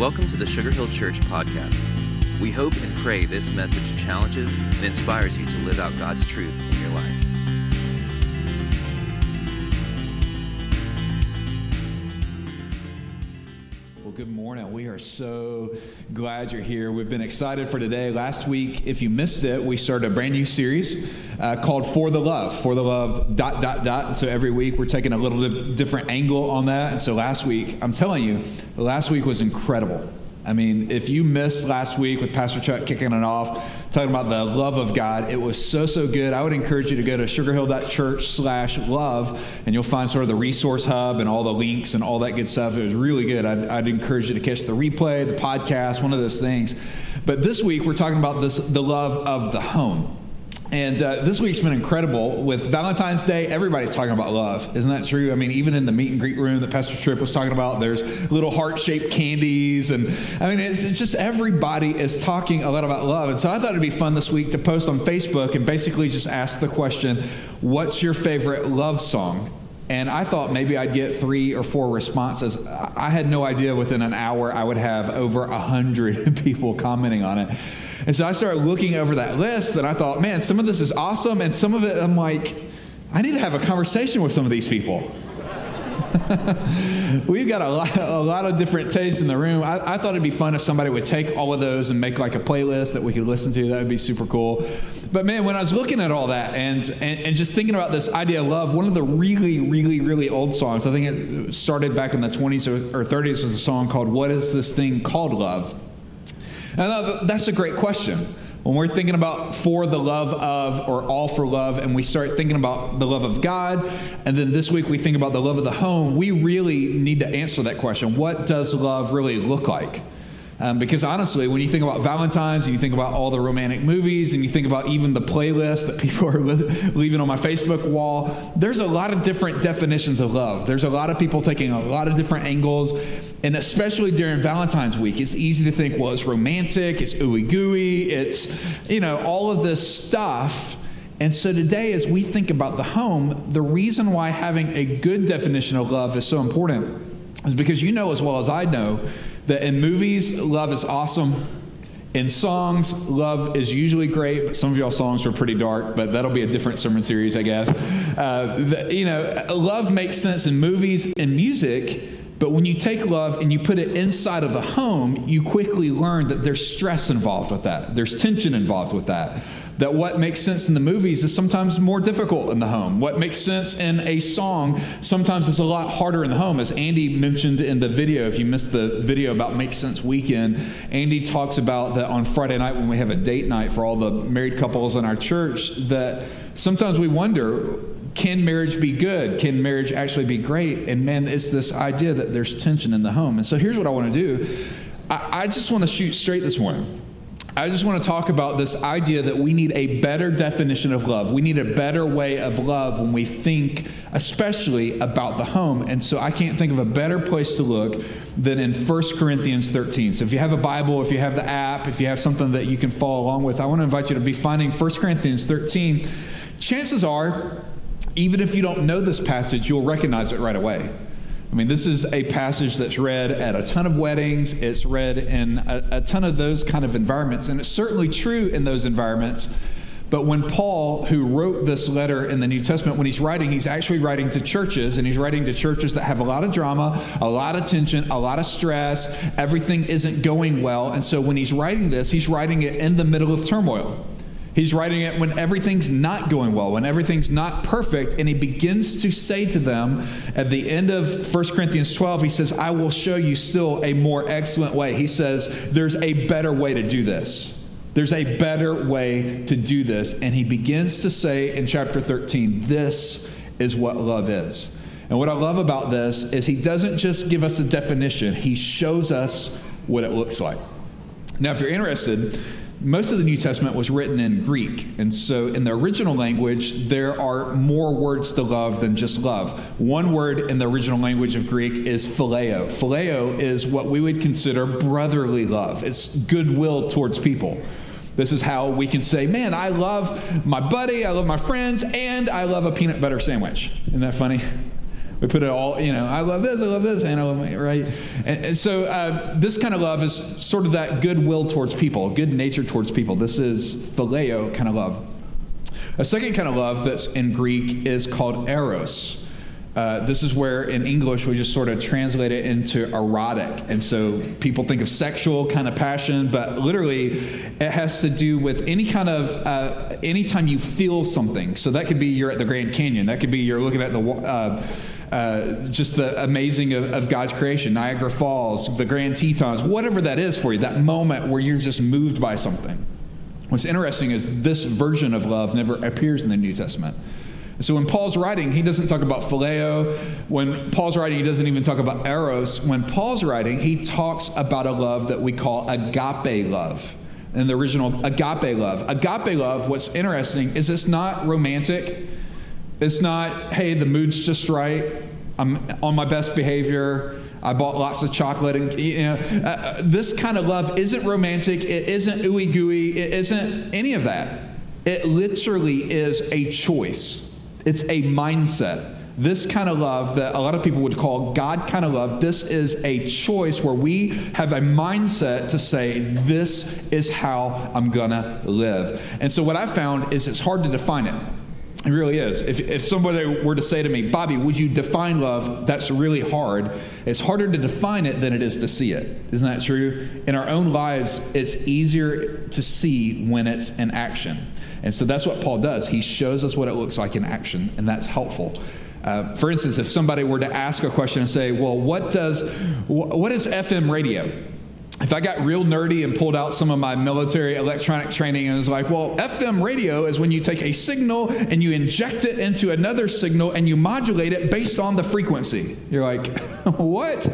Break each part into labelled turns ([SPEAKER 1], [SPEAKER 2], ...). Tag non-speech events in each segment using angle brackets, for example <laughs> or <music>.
[SPEAKER 1] Welcome to the Sugar Hill Church podcast. We hope and pray this message challenges and inspires you to live out God's truth in your life.
[SPEAKER 2] So glad you're here. We've been excited for today. Last week, if you missed it, we started a brand new series uh, called For the Love. For the Love, dot, dot, dot. And so every week we're taking a little di- different angle on that. And so last week, I'm telling you, last week was incredible. I mean, if you missed last week with Pastor Chuck kicking it off, talking about the love of God, it was so, so good. I would encourage you to go to sugarhill.church slash love, and you'll find sort of the resource hub and all the links and all that good stuff. It was really good. I'd, I'd encourage you to catch the replay, the podcast, one of those things. But this week, we're talking about this the love of the home. And uh, this week's been incredible. With Valentine's Day, everybody's talking about love. Isn't that true? I mean, even in the meet and greet room that Pastor Tripp was talking about, there's little heart shaped candies. And I mean, it's, it's just everybody is talking a lot about love. And so I thought it'd be fun this week to post on Facebook and basically just ask the question What's your favorite love song? And I thought maybe I'd get three or four responses. I had no idea within an hour I would have over a hundred <laughs> people commenting on it. And so I started looking over that list and I thought, man, some of this is awesome. And some of it, I'm like, I need to have a conversation with some of these people. <laughs> We've got a lot, a lot of different tastes in the room. I, I, thought it'd be fun if somebody would take all of those and make like a playlist that we could listen to. That would be super cool. But man, when I was looking at all that and, and, and just thinking about this idea of love, one of the really, really, really old songs, I think it started back in the 20s or, or 30s, was a song called What Is This Thing Called Love? And that's a great question. When we're thinking about for the love of or all for love, and we start thinking about the love of God, and then this week we think about the love of the home, we really need to answer that question. What does love really look like? Um, because honestly, when you think about Valentine's and you think about all the romantic movies and you think about even the playlist that <laughs> people are leaving on my Facebook wall, there's a lot of different definitions of love. There's a lot of people taking a lot of different angles. And especially during Valentine's week, it's easy to think, well, it's romantic, it's ooey gooey, it's, you know, all of this stuff. And so today, as we think about the home, the reason why having a good definition of love is so important is because you know as well as I know that in movies, love is awesome. In songs, love is usually great, but some of y'all songs were pretty dark, but that'll be a different sermon series, I guess. Uh, the, you know, love makes sense in movies and music, but when you take love and you put it inside of a home, you quickly learn that there's stress involved with that, there's tension involved with that that what makes sense in the movies is sometimes more difficult in the home. What makes sense in a song sometimes is a lot harder in the home. As Andy mentioned in the video, if you missed the video about Make Sense Weekend, Andy talks about that on Friday night when we have a date night for all the married couples in our church, that sometimes we wonder can marriage be good? Can marriage actually be great? And man, it's this idea that there's tension in the home. And so here's what I want to do I, I just want to shoot straight this morning. I just want to talk about this idea that we need a better definition of love. We need a better way of love when we think, especially about the home. And so I can't think of a better place to look than in 1 Corinthians 13. So if you have a Bible, if you have the app, if you have something that you can follow along with, I want to invite you to be finding 1 Corinthians 13. Chances are, even if you don't know this passage, you'll recognize it right away. I mean, this is a passage that's read at a ton of weddings. It's read in a, a, ton of those kind of environments. And it's certainly true in those environments. But when Paul, who wrote this letter in the New Testament, when he's writing, he's actually writing to churches, and he's writing to churches that have a lot of drama, a lot of tension, a lot of stress. Everything isn't going well. And so when he's writing this, he's writing it in the middle of turmoil. He's writing it when everything's not going well, when everything's not perfect, and he begins to say to them at the end of 1 Corinthians 12, he says, I will show you still a more excellent way. He says, There's a better way to do this. There's a better way to do this. And he begins to say in chapter 13, This is what love is. And what I love about this is he doesn't just give us a definition, he shows us what it looks like. Now, if you're interested, most of the New Testament was written in Greek. And so, in the original language, there are more words to love than just love. One word in the original language of Greek is phileo. Phileo is what we would consider brotherly love, it's goodwill towards people. This is how we can say, man, I love my buddy, I love my friends, and I love a peanut butter sandwich. Isn't that funny? We put it all, you know, I love this, I love this, and I love my, right? And, and so uh, this kind of love is sort of that goodwill towards people, good nature towards people. This is phileo kind of love. A second kind of love that's in Greek is called eros. Uh, this is where in English we just sort of translate it into erotic. And so people think of sexual kind of passion, but literally it has to do with any kind of, uh, anytime you feel something. So that could be you're at the Grand Canyon, that could be you're looking at the, uh, uh, just the amazing of, of, God's creation, Niagara Falls, the Grand Tetons, whatever that is for you, that moment where you're just moved by something. What's interesting is this version of love never appears in the New Testament. So when Paul's writing, he doesn't talk about phileo. When Paul's writing, he doesn't even talk about eros. When Paul's writing, he talks about a love that we call agape love. In the original agape love. Agape love, what's interesting is it's not romantic. It's not, hey, the mood's just right. I'm on my best behavior. I bought lots of chocolate, and you know, uh, uh this kind of love isn't romantic. It isn't ooey gooey. It isn't any of that. It literally is a choice. It's a mindset. This kind of love that a lot of people would call God kind of love, this is a choice where we have a mindset to say, this is how I'm to live. And so what I found is it's hard to define it. It really is. If, if somebody were to say to me, Bobby, would you define love? That's really hard. It's harder to define it than it is to see it. Isn't that true? In our own lives, it's easier to see when it's in action. And so that's what Paul does. He shows us what it looks like in action, and that's helpful. Uh, for instance, if somebody were to ask a question and say, "Well, what does what is FM radio?" If I got real nerdy and pulled out some of my military electronic training and was like, "Well, FM radio is when you take a signal and you inject it into another signal and you modulate it based on the frequency." You're like, <laughs> "What?"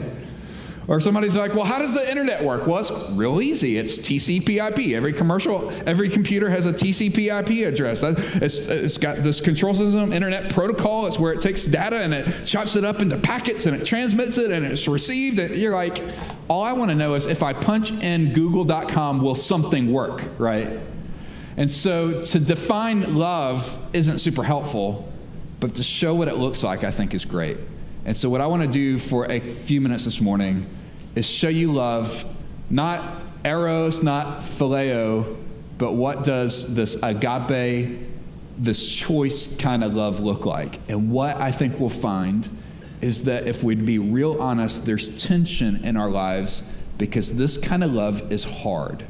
[SPEAKER 2] Or somebody's like, well, how does the internet work? Well, it's real easy. It's TCP/IP. Every commercial, every computer has a TCP/IP address. It's, it's got this control system, internet protocol. It's where it takes data and it chops it up into packets and it transmits it and it's received. And you're like, all I want to know is if I punch in google.com, will something work, right? And so to define love isn't super helpful, but to show what it looks like, I think is great. And so, what I want to do for a few minutes this morning is show you love, not eros, not phileo, but what does this agape, this choice kind of love look like? And what I think we'll find is that if we'd be real honest, there's tension in our lives because this kind of love is hard.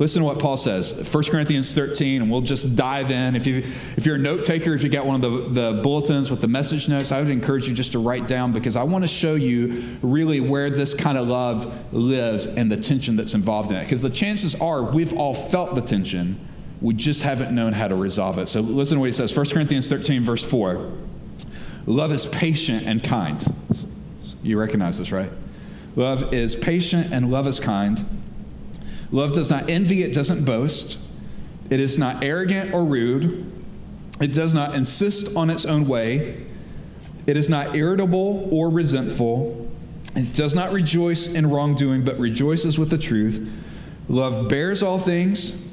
[SPEAKER 2] Listen to what Paul says, 1 Corinthians 13, and we'll just dive in. If, you, if you're a note taker, if you got one of the, the bulletins with the message notes, I would encourage you just to write down because I want to show you really where this kind of love lives and the tension that's involved in it. Because the chances are we've all felt the tension, we just haven't known how to resolve it. So listen to what he says 1 Corinthians 13, verse 4. Love is patient and kind. You recognize this, right? Love is patient and love is kind. Love does not envy, it doesn't boast. It is not arrogant or rude. It does not insist on its own way. It is not irritable or resentful. It does not rejoice in wrongdoing, but rejoices with the truth. Love bears all things,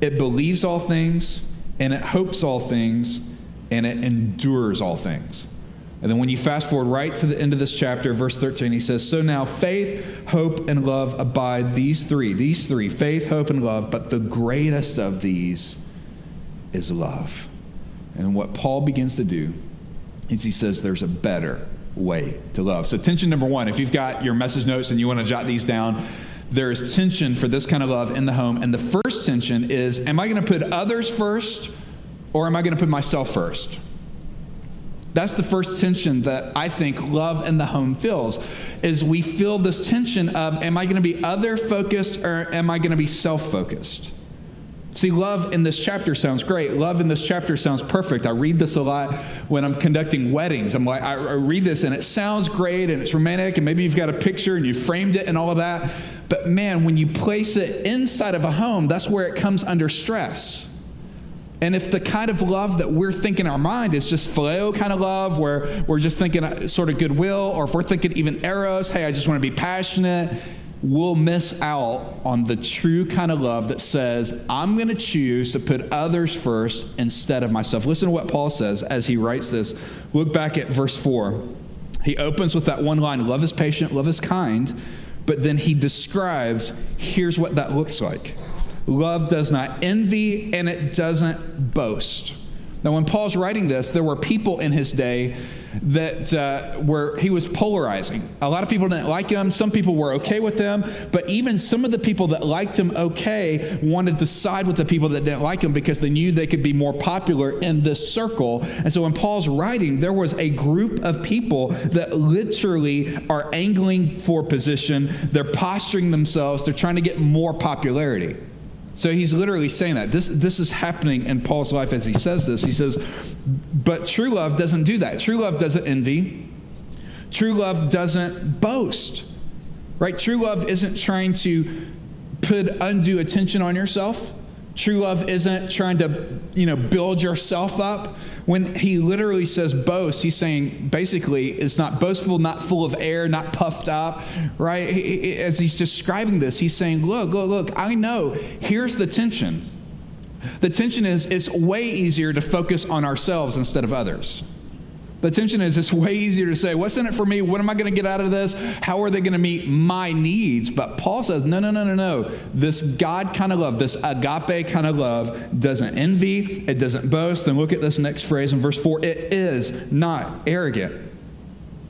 [SPEAKER 2] it believes all things, and it hopes all things, and it endures all things. And then when you fast forward right to the end of this chapter, verse 13, he says, So now faith, hope, and love abide, these three, these three, faith, hope, and love, but the greatest of these is love. And what Paul begins to do is he says there's a better way to love. So, tension number one, if you've got your message notes and you want to jot these down, there is tension for this kind of love in the home. And the first tension is am I going to put others first or am I going to put myself first? That's the first tension that I think love in the home feels is we feel this tension of am I going to be other focused or am I going to be self focused? See, love in this chapter sounds great. Love in this chapter sounds perfect. I read this a lot when I'm conducting weddings. I'm like, I read this and it sounds great and it's romantic, and maybe you've got a picture and you framed it and all of that. But man, when you place it inside of a home, that's where it comes under stress. And if the kind of love that we're thinking our mind is just phileo kind of love, where we're just thinking sort of goodwill, or if we're thinking even eros, hey, I just want to be passionate, we'll miss out on the true kind of love that says, I'm going to choose to put others first instead of myself. Listen to what Paul says as he writes this. Look back at verse 4. He opens with that one line love is patient, love is kind, but then he describes here's what that looks like. Love does not envy and it doesn't boast. Now, when Paul's writing this, there were people in his day that uh, were he was polarizing. A lot of people didn't like him. Some people were okay with him, but even some of the people that liked him okay wanted to side with the people that didn't like him because they knew they could be more popular in this circle. And so, when Paul's writing, there was a group of people that literally are angling for position. They're posturing themselves. They're trying to get more popularity. So he's literally saying that. This, this is happening in Paul's life as he says this. He says, But true love doesn't do that. True love doesn't envy. True love doesn't boast. Right? True love isn't trying to put undue attention on yourself. True love isn't trying to, you know, build yourself up. When he literally says boast, he's saying basically it's not boastful, not full of air, not puffed up, right? As he's describing this, he's saying, look, look, look, I know. Here's the tension. The tension is it's way easier to focus on ourselves instead of others. The tension is it's way easier to say, What's in it for me? What am I going to get out of this? How are they going to meet my needs? But Paul says, No, no, no, no, no. This God kind of love, this agape kind of love, doesn't envy, it doesn't boast. And look at this next phrase in verse 4 it is not arrogant.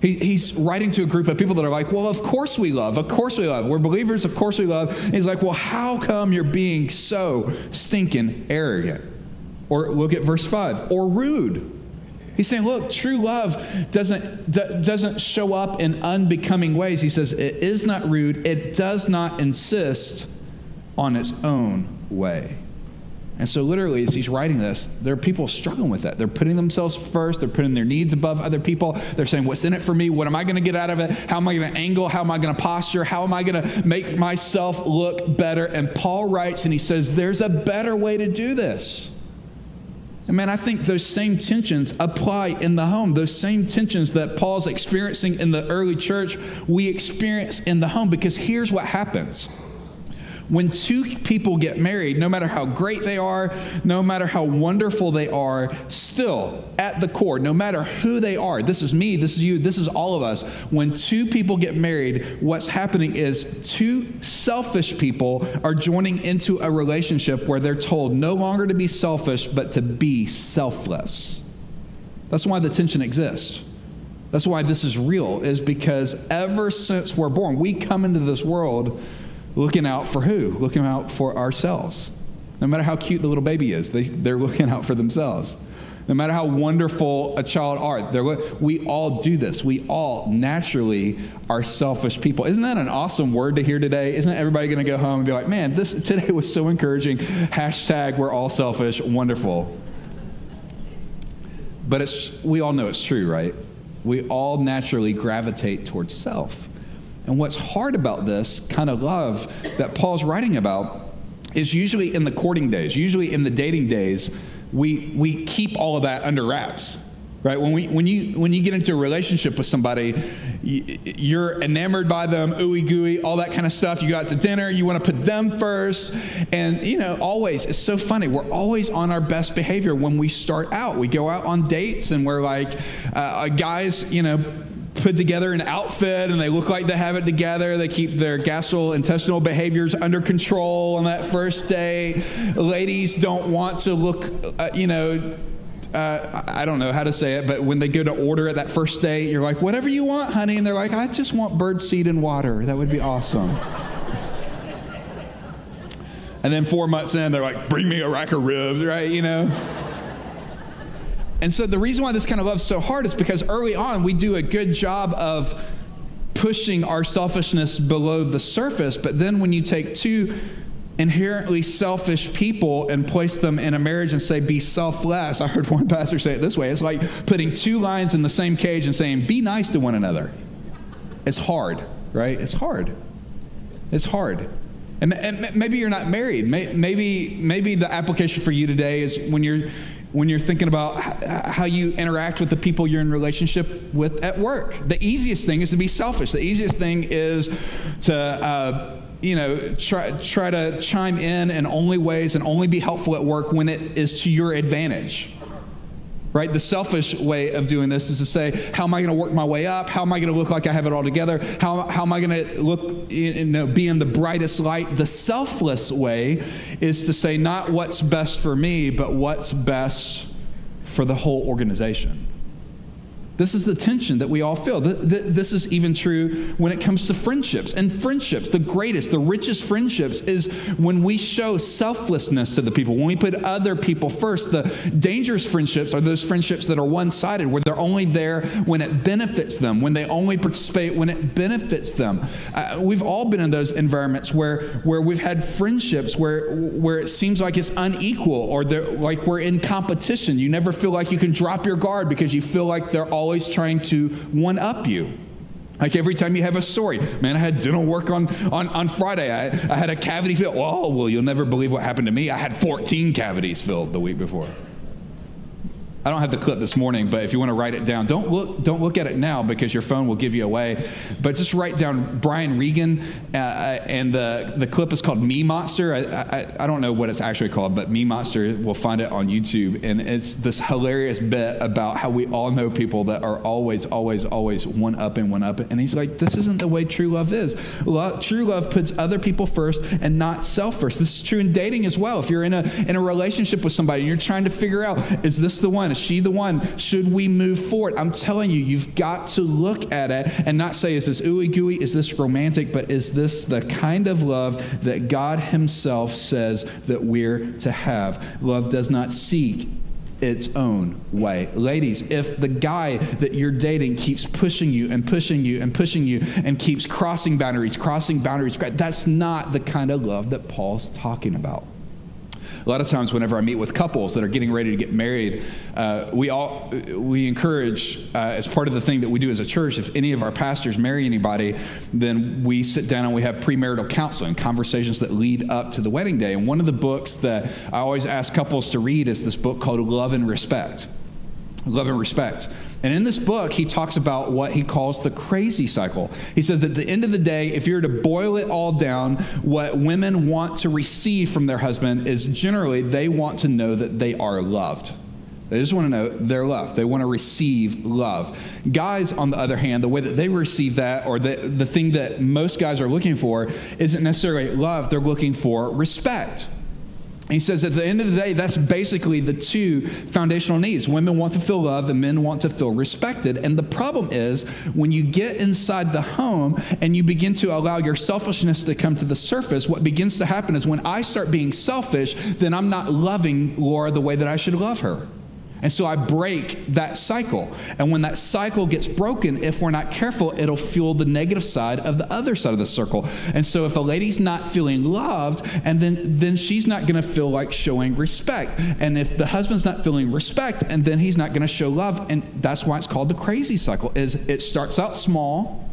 [SPEAKER 2] He, he's writing to a group of people that are like, Well, of course we love. Of course we love. We're believers. Of course we love. And he's like, Well, how come you're being so stinking arrogant? Or look at verse 5 or rude He's saying, look, true love doesn't, doesn't show up in unbecoming ways. He says, it is not rude, it does not insist on its own way. And so, literally, as he's writing this, there are people struggling with that. They're putting themselves first. They're putting their needs above other people. They're saying, What's in it for me? What am I going to get out of it? How am I going to angle? How am I going to posture? How am I going to make myself look better? And Paul writes and he says, There's a better way to do this. And man, I think those same tensions apply in the home. Those same tensions that Paul's experiencing in the early church, we experience in the home because here's what happens when two people get married, no matter how great they are, no matter how wonderful they are, still at the core, no matter who they are, this is me, this is you, this is all of us. When two people get married, what's happening is two selfish people are joining into a relationship where they're told no longer to be selfish, but to be selfless. That's why the tension exists. That's why this is real, is because ever since we're born, we come into this world looking out for who? Looking out for ourselves. No matter how cute the little baby is, they, they're looking out for themselves. No matter how wonderful a child are, we all do this. We all naturally are selfish people. Isn't that an awesome word to hear today? Isn't everybody going to go home and be like, man, this today was so encouraging. Hashtag we're all selfish. Wonderful. But it's, we all know it's true, right? We all naturally gravitate towards self. And what's hard about this kind of love that Paul's writing about is usually in the courting days, usually in the dating days, we, we keep all of that under wraps. Right when we when you when you get into a relationship with somebody, you're enamored by them, ooey gooey, all that kind of stuff. You go out to dinner, you want to put them first, and you know always it's so funny. We're always on our best behavior when we start out. We go out on dates and we're like, uh, guys, you know, put together an outfit and they look like they have it together. They keep their gastrointestinal behaviors under control on that first day. Ladies don't want to look, uh, you know, uh, I don't know how to say it, but when they go to order at that first date, you're like, whatever you want, honey. And they're like, I just want bird seed and water. That would be awesome. and then four months in, they're like, bring me a rack of ribs, right? You know? And so the reason why this kind of love is so hard is because early on we do a good job of pushing our selfishness below the surface, but then when you take two inherently selfish people and place them in a marriage and say, be selfless. I heard one <laughs> pastor say it this way it's like putting two lions in the same cage and saying, be nice to one another. It's hard, right? It's hard. It's hard. And, and maybe you're not married. Maybe, maybe the application for you today is when you're when you're thinking about how you interact with the people you're in relationship with at work. The easiest thing is to be selfish. The easiest thing is to uh, you know try try to chime in in only ways and only be helpful at work when it is to your advantage. Right? The selfish way of doing this is to say, how am I going to work my way up? How am I going to look like I have it all together? How, how am I going to look, you know, be in the brightest light? The selfless way is to say, not what's best for me, but what's best for the whole organization. This is the tension that we all feel. This is even true when it comes to friendships. And friendships, the greatest, the richest friendships, is when we show selflessness to the people, when we put other people first. The dangerous friendships are those friendships that are one sided, where they're only there when it benefits them, when they only participate when it benefits them. Uh, we've all been in those environments where, where we've had friendships where, where it seems like it's unequal or like we're in competition. You never feel like you can drop your guard because you feel like they're all always trying to one up you. Like every time you have a story, man, I had dental work on, on, on Friday. I, I had a cavity filled. Oh, well, you'll never believe what happened to me. I had 14 cavities filled the week before. I don't have the clip this morning, but if you want to write it down, don't look, don't look at it now because your phone will give you away. But just write down Brian Regan, uh, uh, and the, the clip is called Me Monster. I, I, I, don't know what it's actually called, but Me Monster, we'll find it on YouTube. And it's this hilarious bit about how we all know people that are always, always, always one up and one up. And he's like, this isn't the way true love is. Love, true love puts other people first and not self first. This is true in dating as well. If you're in a, in a relationship with somebody and you're trying to figure out, is this the one? Is she the one? Should we move forward? I'm telling you, you've got to look at it and not say, is this ooey gooey? Is this romantic? But is this the kind of love that God Himself says that we're to have? Love does not seek its own way. Ladies, if the guy that you're dating keeps pushing you and pushing you and pushing you and keeps crossing boundaries, crossing boundaries, that's not the kind of love that Paul's talking about. A lot of times, whenever I meet with couples that are getting ready to get married, uh, we all we encourage uh, as part of the thing that we do as a church. If any of our pastors marry anybody, then we sit down and we have premarital counseling, conversations that lead up to the wedding day. And one of the books that I always ask couples to read is this book called Love and Respect love and respect. And in this book, he talks about what he calls the crazy cycle. He says that at the end of the day, if you're to boil it all down, what women want to receive from their husband is generally they want to know that they are loved. They just want to know they're loved. They want to receive love. Guys, on the other hand, the way that they receive that, or the, the thing that most guys are looking for, isn't necessarily love. They're looking for respect. He says at the end of the day, that's basically the two foundational needs. Women want to feel loved and men want to feel respected. And the problem is when you get inside the home and you begin to allow your selfishness to come to the surface, what begins to happen is when I start being selfish, then I'm not loving Laura the way that I should love her. And so I break that cycle. And when that cycle gets broken, if we're not careful, it'll fuel the negative side of the other side of the circle. And so if a lady's not feeling loved, and then then she's not going to feel like showing respect. And if the husband's not feeling respect, and then he's not going to show love, and that's why it's called the crazy cycle. Is it starts out small,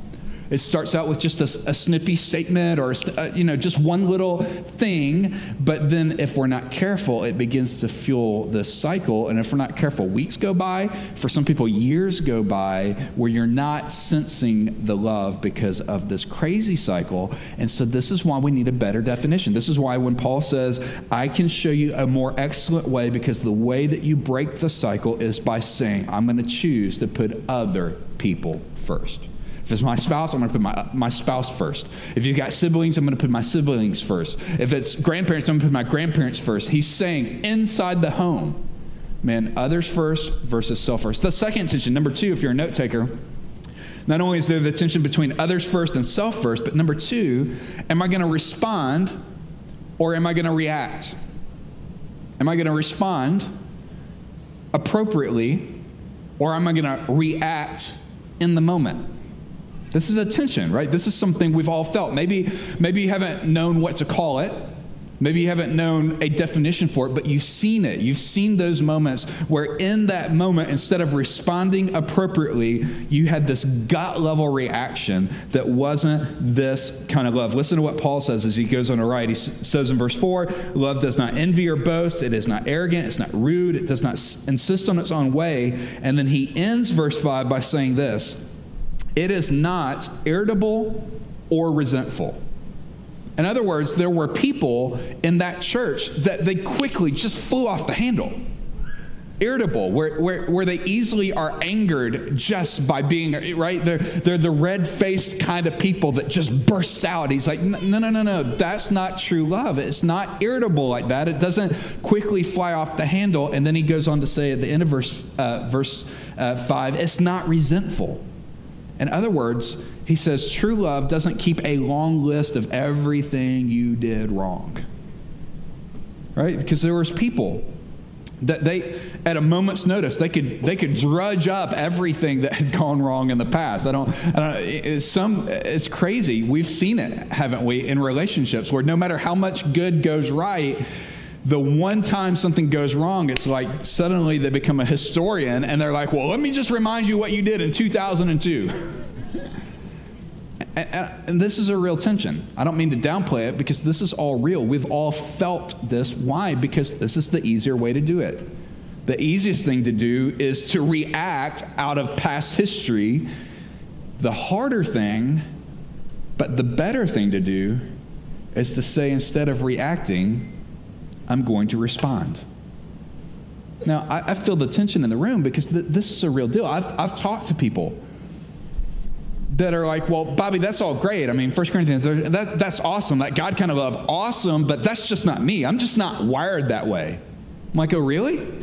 [SPEAKER 2] it starts out with just a, a snippy statement or, a, uh, you know, just one little thing. But then if we're not careful, it begins to fuel this cycle. And if we're not careful, weeks go by. For some people, years go by where you're not sensing the love because of this crazy cycle. And so this is why we need a better definition. This is why when Paul says, I can show you a more excellent way because the way that you break the cycle is by saying, I'm going to choose to put other people first. If it's my spouse, I'm going to put my, my spouse first. If you've got siblings, I'm going to put my siblings first. If it's grandparents, I'm going to put my grandparents first. He's saying inside the home, man, others first versus self first. The second tension, number two, if you're a note taker, not only is there the tension between others first and self first, but number two, am I going to respond or am I going to react? Am I going to respond appropriately or am I going to react in the moment? This is a tension, right? This is something we've all felt. Maybe, maybe you haven't known what to call it. Maybe you haven't known a definition for it, but you've seen it. You've seen those moments where, in that moment, instead of responding appropriately, you had this gut level reaction that wasn't this kind of love. Listen to what Paul says as he goes on to write. He says in verse 4 Love does not envy or boast, it is not arrogant, it's not rude, it does not insist on its own way. And then he ends verse 5 by saying this it is not irritable or resentful. In other words, there were people in that church that they quickly just flew off the handle. irritable, where, where, where they easily are angered just by being, right? They're, they're the red faced kind of people that just burst out. He's like, no, no, no, no, that's not true love. It's not irritable like that. It doesn't quickly fly off the handle. And then he goes on to say at the end of verse, uh, verse uh, 5, it's not resentful. In other words, he says, true love doesn't keep a long list of everything you did wrong. Right? Because there was people that they at a moment's notice they could they could drudge up everything that had gone wrong in the past i don't, I don't it's some it's crazy we've seen it haven't we in relationships where no matter how much good goes right the one time something goes wrong it's like suddenly they become a historian and they're like well let me just remind you what you did in 2002 <laughs> and this is a real tension. I don't mean to downplay it because this is all real. We've all felt this. Why? Because this is the easier way to do it. The easiest thing to do is to react out of past history. The harder thing, but the better thing to do, is to say instead of reacting, I'm going to respond. Now, I, I feel the tension in the room because th- this is a real deal. I've, I've talked to people that are like, well, Bobby, that's all great. I mean, First Corinthians, that, that's awesome. That God kind of love, awesome, but that's just not me. I'm just not wired that way. I'm like, oh, really? <laughs>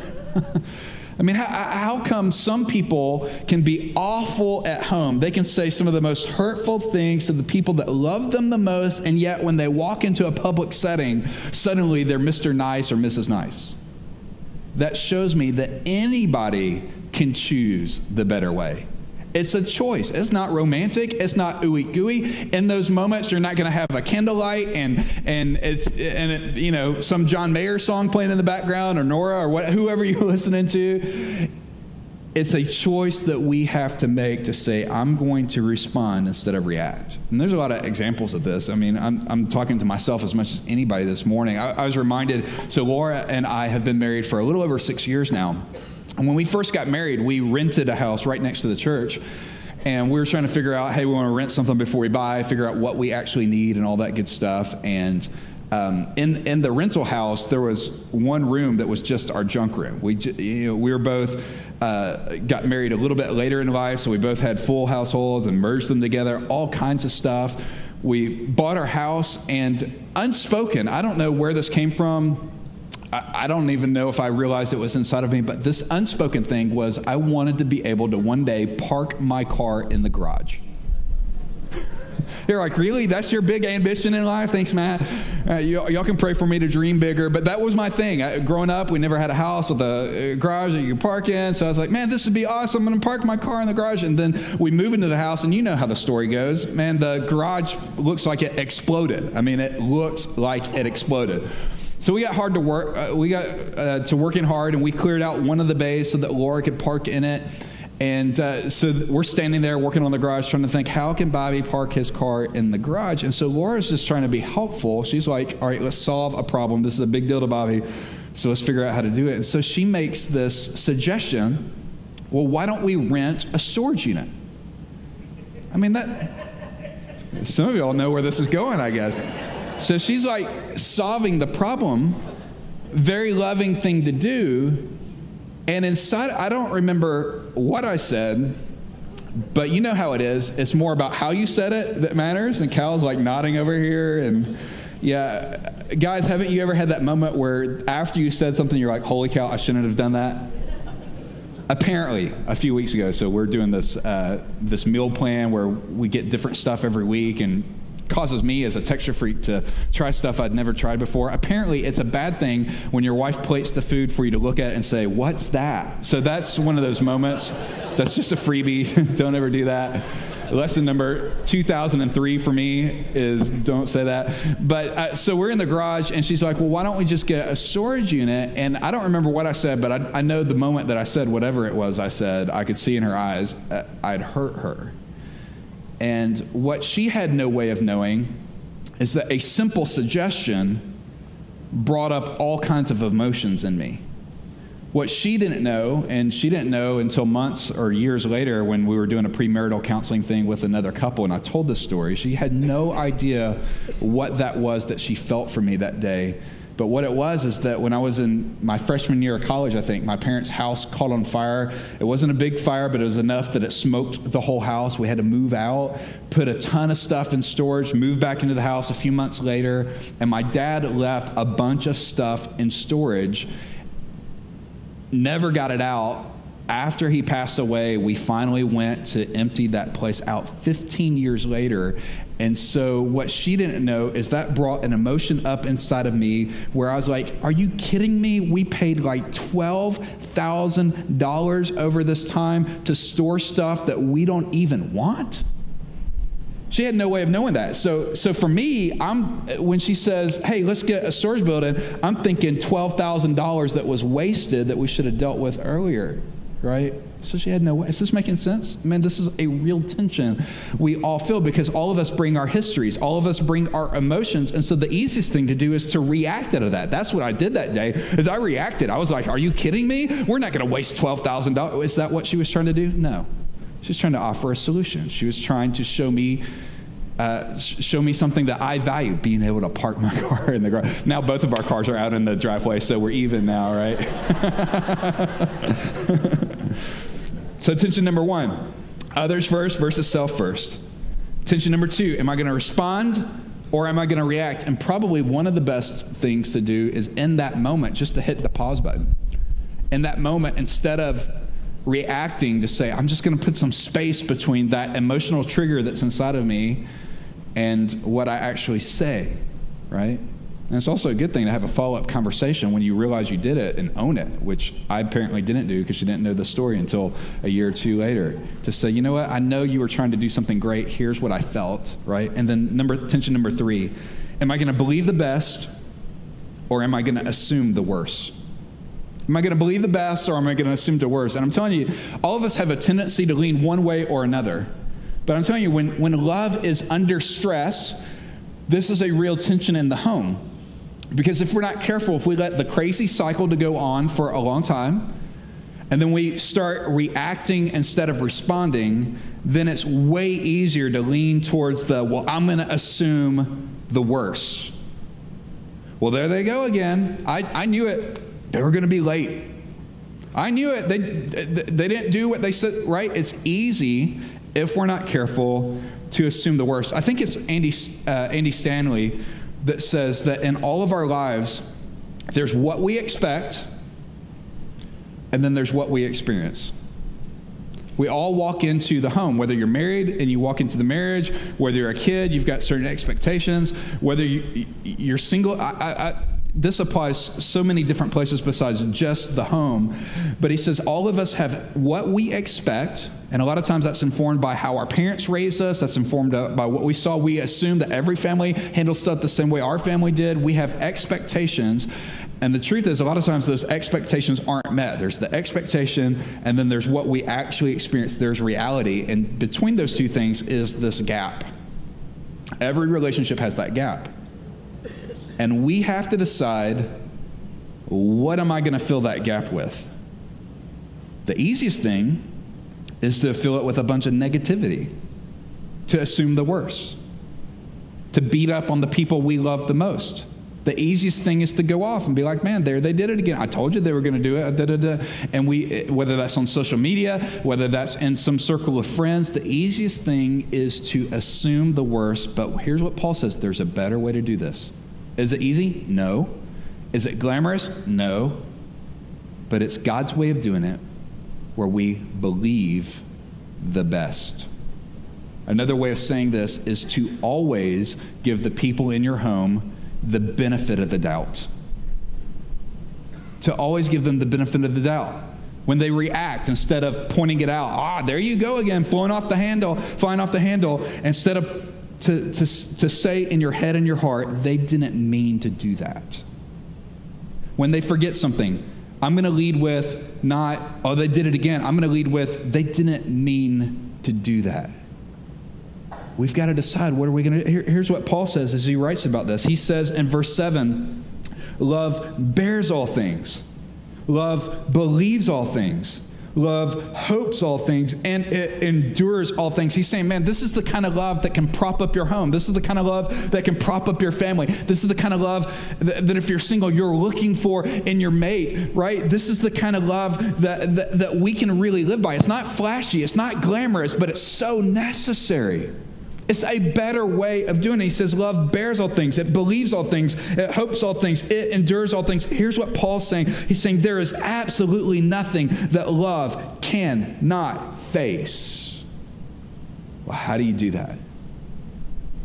[SPEAKER 2] I mean, how, how come some people can be awful at home? They can say some of the most hurtful things to the people that love them the most, and yet when they walk into a public setting, suddenly they're Mr. Nice or Mrs. Nice. That shows me that anybody can choose the better way. It's a choice. It's not romantic. It's not ooey gooey. In those moments, you're not going to have a candlelight and and it's and it, you know some John Mayer song playing in the background or Nora or what, whoever <laughs> you're listening to. It's a choice that we have to make to say, I'm going to respond instead of react. And there's a lot of examples of this. I mean, I'm, I'm talking to myself as much as anybody this morning. I, I was reminded, so Laura and I have been married for a little over six years now. And when we first got married, we rented a house right next to the church. And we were trying to figure out, hey, we want to rent something before we buy, figure out what we actually need and all that good stuff. And um, in in the rental house, there was one room that was just our junk room. We you know we were both uh, got married a little bit later in life, so we both had full households and merged them together, all kinds of stuff. We bought our house, and unspoken, I don't know where this came from. I, don't even know if I realized it was inside of me, but this unspoken thing was I wanted to be able to one day park my car in the garage. You're like, really? That's your big ambition in life? Thanks, Matt. Uh, y'all, y'all, can pray for me to dream bigger. But that was my thing. I, growing up, we never had a house with a garage that you could park in. So I was like, man, this would be awesome. I'm going to park my car in the garage. And then we move into the house, and you know how the story goes. Man, the garage looks like it exploded. I mean, it looks like it exploded. So we got hard to work. Uh, we got uh, to working hard, and we cleared out one of the bays so that Laura could park in it. And uh, so we're standing there working on the garage, trying to think, how can Bobby park his car in the garage? And so Laura's just trying to be helpful. She's like, all right, let's solve a problem. This is a big deal to Bobby. So let's figure out how to do it. And so she makes this suggestion well, why don't we rent a storage unit? I mean, that. Some of y'all know where this is going, I guess. So she's like solving the problem, very loving thing to do. And inside, I don't remember what I said, but you know how it is. It's more about how you said it that matters. And Cal's like nodding over here. And yeah, guys, haven't you ever had that moment where after you said something, you're like, holy cow, I shouldn't have done that? apparently a few weeks ago so we're doing this uh, this meal plan where we get different stuff every week and causes me as a texture freak to try stuff I'd never tried before. Apparently, it's a bad thing when your wife plates the food for you to look at and say, What's that? So that's one of those moments. That's just a freebie. <laughs> don't ever do that. Lesson number 2003 for me is don't say that. But uh, so we're in the garage, and she's like, Well, why don't we just get a storage unit? And I don't remember what I said, but I, I know the moment that I said whatever it was I said, I could see in her eyes, uh, I'd hurt her. And what she had no way of knowing is that a simple suggestion brought up all kinds of emotions in me. What she didn't know, and she didn't know until months or years later when we were doing a premarital counseling thing with another couple, and I told this story, she had no idea what that was that she felt for me that day. But what it was is that when I was in my freshman year of college, I think, my parents' house caught on fire. It wasn't a big fire, but it was enough that it smoked the whole house. We had to move out, put a ton of stuff in storage, move back into the house a few months later, and my dad left a bunch of stuff in storage. Never got it out. After he passed away, we finally went to empty that place out 15 years later, and so, what she didn't know is that brought an emotion up inside of me where I was like, Are you kidding me? We paid like $12,000 over this time to store stuff that we don't even want? She had no way of knowing that. So, so for me, I'm when she says, "Hey, let's get a storage building," I'm thinking twelve thousand dollars that was wasted that we should have dealt with earlier, right? So she had no way. Is this making sense? Man, this is a real tension we all feel because all of us bring our histories, all of us bring our emotions, and so the easiest thing to do is to react out of that. That's what I did that day. Is I reacted. I was like, "Are you kidding me? We're not going to waste twelve thousand dollars." Is that what she was trying to do? No. She was trying to offer a solution. She was trying to show me uh, show me something that I value, being able to park my <laughs> car in the garage. Now both of our cars are out in the driveway, so we're even now, right? <laughs> So, tension number one others first versus self first. Tension number two am I going to respond or am I going to react? And probably one of the best things to do is in that moment just to hit the pause button. In that moment, instead of reacting, to say, I'm just going to put some space between that emotional trigger that's inside of me and what I actually say, right? And it's also a good thing to have a follow up conversation when you realize you did it and own it, which I apparently didn't do because she didn't know the story until a year or two later. To say, you know what, I know you were trying to do something great. Here's what I felt, right? And then number tension number three, am I going to believe the best or am I going to assume the worst? Am I going to believe the best or am I going to assume the worst? And I'm telling you, all of us have a tendency to lean one way or another. But I'm telling you, when, when love is under stress, this is a real tension in the home because if we're not careful, if we let the crazy cycle to go on for a long time, and then we start reacting instead of responding, then it's way easier to lean towards the, well, I'm going to assume the worst. Well, there they go again. I, I knew it. They were going to be late. I knew it. They, they didn't do what they said, right? It's easy, if we're not careful, to assume the worst. I think it's Andy, uh, Andy Stanley that says that in all of our lives, there's what we expect, and then there's what we experience. We all walk into the home, whether you're married and you walk into the marriage, whether you're a kid, you've got certain expectations, whether you, are single. I, I, this applies so many different places besides just the home. But he says all of us have what we expect, and a lot of times that's informed by how our parents raised us, that's informed by what we saw. We assume that every family handles stuff the same way our family did. We have expectations. And the truth is, a lot of times those expectations aren't met. There's the expectation, and then there's what we actually experience. There's reality. And between those two things is this gap. Every relationship has that gap. And we have to decide what am I going to fill that gap with? The easiest thing is to fill it with a bunch of negativity, to assume the worst, to beat up on the people we love the most. The easiest thing is to go off and be like, man, there they did it again. I told you they were going to do it. Da, da, da. And we, whether that's on social media, whether that's in some circle of friends, the easiest thing is to assume the worst. But here's what Paul says there's a better way to do this. Is it easy? No. Is it glamorous? No. But it's God's way of doing it where we believe the best. Another way of saying this is to always give the people in your home the benefit of the doubt. To always give them the benefit of the doubt. When they react, instead of pointing it out, ah, there you go again, flying off the handle, flying off the handle, instead of to, to, to say in your head and your heart, they didn't mean to do that. When they forget something, I'm going to lead with not, oh, they did it again. I'm going to lead with, they didn't mean to do that. We've got to decide what are we going to Here, here's what Paul says as he writes about this. He says in verse 7 love bears all things, love believes all things, love hopes all things and it endures all things. He's saying, man, this is the kind of love that can prop up your home. This is the kind of love that can prop up your family. This is the kind of love that, that if you're single, you're looking for in your mate, right? This is the kind of love that, that, that we can really live by. It's not flashy, it's not glamorous, but it's so necessary. It's a better way of doing it. He says, Love bears all things, it believes all things, it hopes all things, it endures all things. Here's what Paul's saying He's saying, There is absolutely nothing that love cannot face. Well, how do you do that?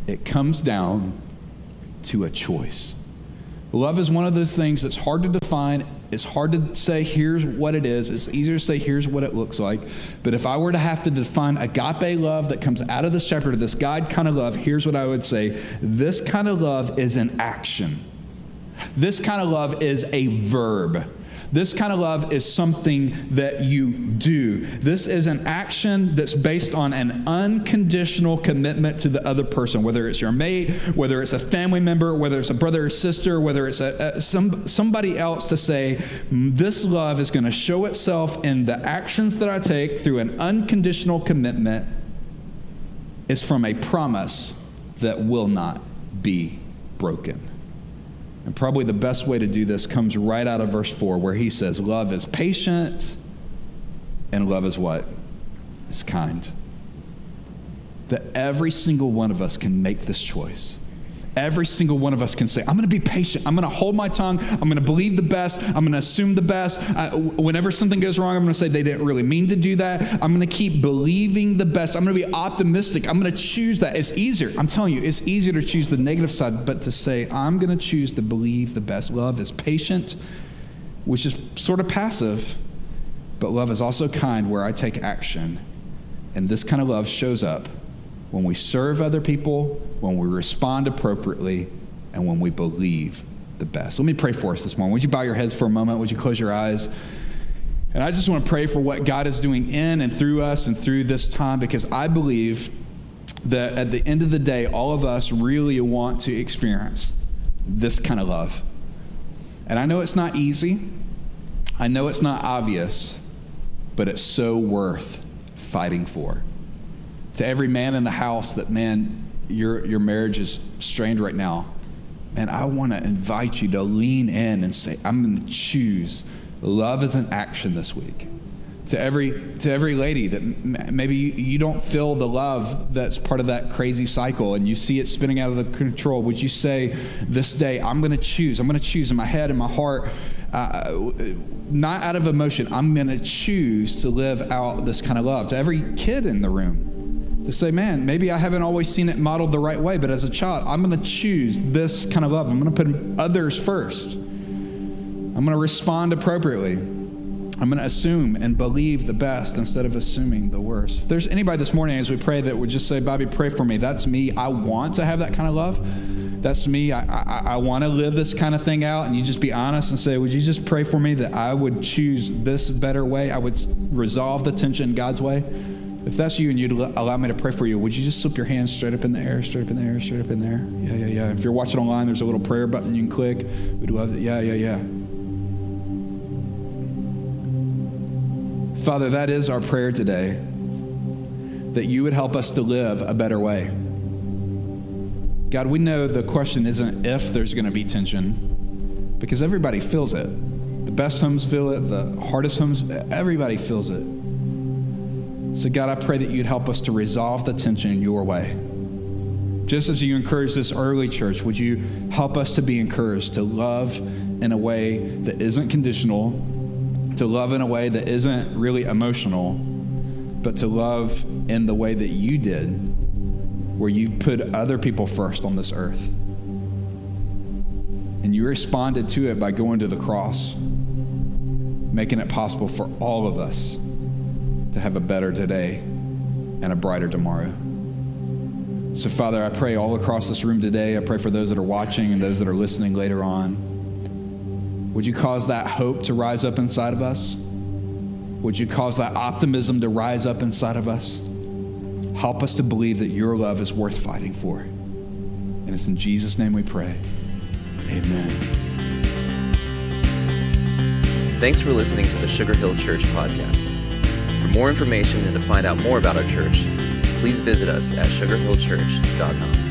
[SPEAKER 2] It comes down to a choice. Love is one of those things that's hard to define. It's hard to say, here's what it is. It's easier to say, here's what it looks like. But if I were to have to define agape love that comes out of this chapter, this God kind of love, here's what I would say this kind of love is an action. This kind of love is a verb. This kind of love is something that you do. This is an action that's based on an unconditional commitment to the other person, whether it's your mate, whether it's a family member, whether it's a brother or sister, whether it's a, a some, somebody else to say, this love is going to show itself in the actions that I take through an unconditional commitment is from a promise that will not be broken. And probably the best way to do this comes right out of verse 4, where he says, Love is patient, and love is what? Is kind. That every single one of us can make this choice. Every single one of us can say, I'm going to be patient. I'm going to hold my tongue. I'm going to believe the best. I'm going to assume the best. I, whenever something goes wrong, I'm going to say they didn't really mean to do that. I'm going to keep believing the best. I'm going to be optimistic. I'm going to choose that. It's easier. I'm telling you, it's easier to choose the negative side, but to say, I'm going to choose to believe the best. Love is patient, which is sort of passive, but love is also kind, where I take action. And this kind of love shows up when we serve other people, when we respond appropriately, and when we believe the best. Let me pray for us this morning. Would you bow your heads for a moment? Would you close your eyes? And I just want to pray for what God is doing in and through us and through this time because I believe that at the end of the day, all of us really want to experience this kind of love. And I know it's not easy, I know it's not obvious, but it's so worth fighting for to every man in the house that, man, your, your marriage is strained right now. And I want to invite you to lean in and say, I'm going to choose love as an action this week. To every, to every lady that maybe you, you don't feel the love that's part of that crazy cycle and you see it spinning out of the control, would you say this day, I'm going to choose, I'm going to choose in my head and my heart, uh, not out of emotion, I'm going to choose to live out this kind of love. To every kid in the room, say, man, maybe I haven't always seen it modeled the right way, but as a child, I'm going to choose this kind of love. I'm going to put others first. I'm going to respond appropriately. I'm going to assume and believe the best instead of assuming the worst. If there's anybody this morning as we pray that would just say, Bobby, pray for me. That's me. I want to have that kind of love. That's me. I, I, I want to live this kind of thing out. And you just be honest and say, Would you just pray for me that I would choose this better way? I would resolve the tension God's way. If that's you and you'd allow me to pray for you, would you just slip your hands straight up in the air, straight up in the air, straight up in there? Yeah, yeah, yeah. If you're watching online, there's a little prayer button you can click. We'd love it. Yeah, yeah, yeah. Father, that is our prayer today that you would help us to live a better way. God, we know the question isn't if there's going to be tension, because everybody feels it. The best homes feel it, the hardest homes, everybody feels it. So, God, I pray that you'd help us to resolve the tension in your way. Just as you encouraged this early church, would you help us to be encouraged to love in a way that isn't conditional, to love in a way that isn't really emotional, but to love in the way that you did, where you put other people first on this earth. And you responded to it by going to the cross, making it possible for all of us to have a better today and a brighter tomorrow. So, Father, I pray all across this room today. I pray for those that are watching and those that are listening later on. Would you cause that hope to rise up inside of us? Would you cause that optimism to rise up inside of us? Help us to believe that your love is worth fighting for. And it's in Jesus' name we pray. Amen.
[SPEAKER 1] Thanks for listening to the Sugar Hill Church podcast. For more information and to find out more about our church, please visit us at sugarhillchurch.com.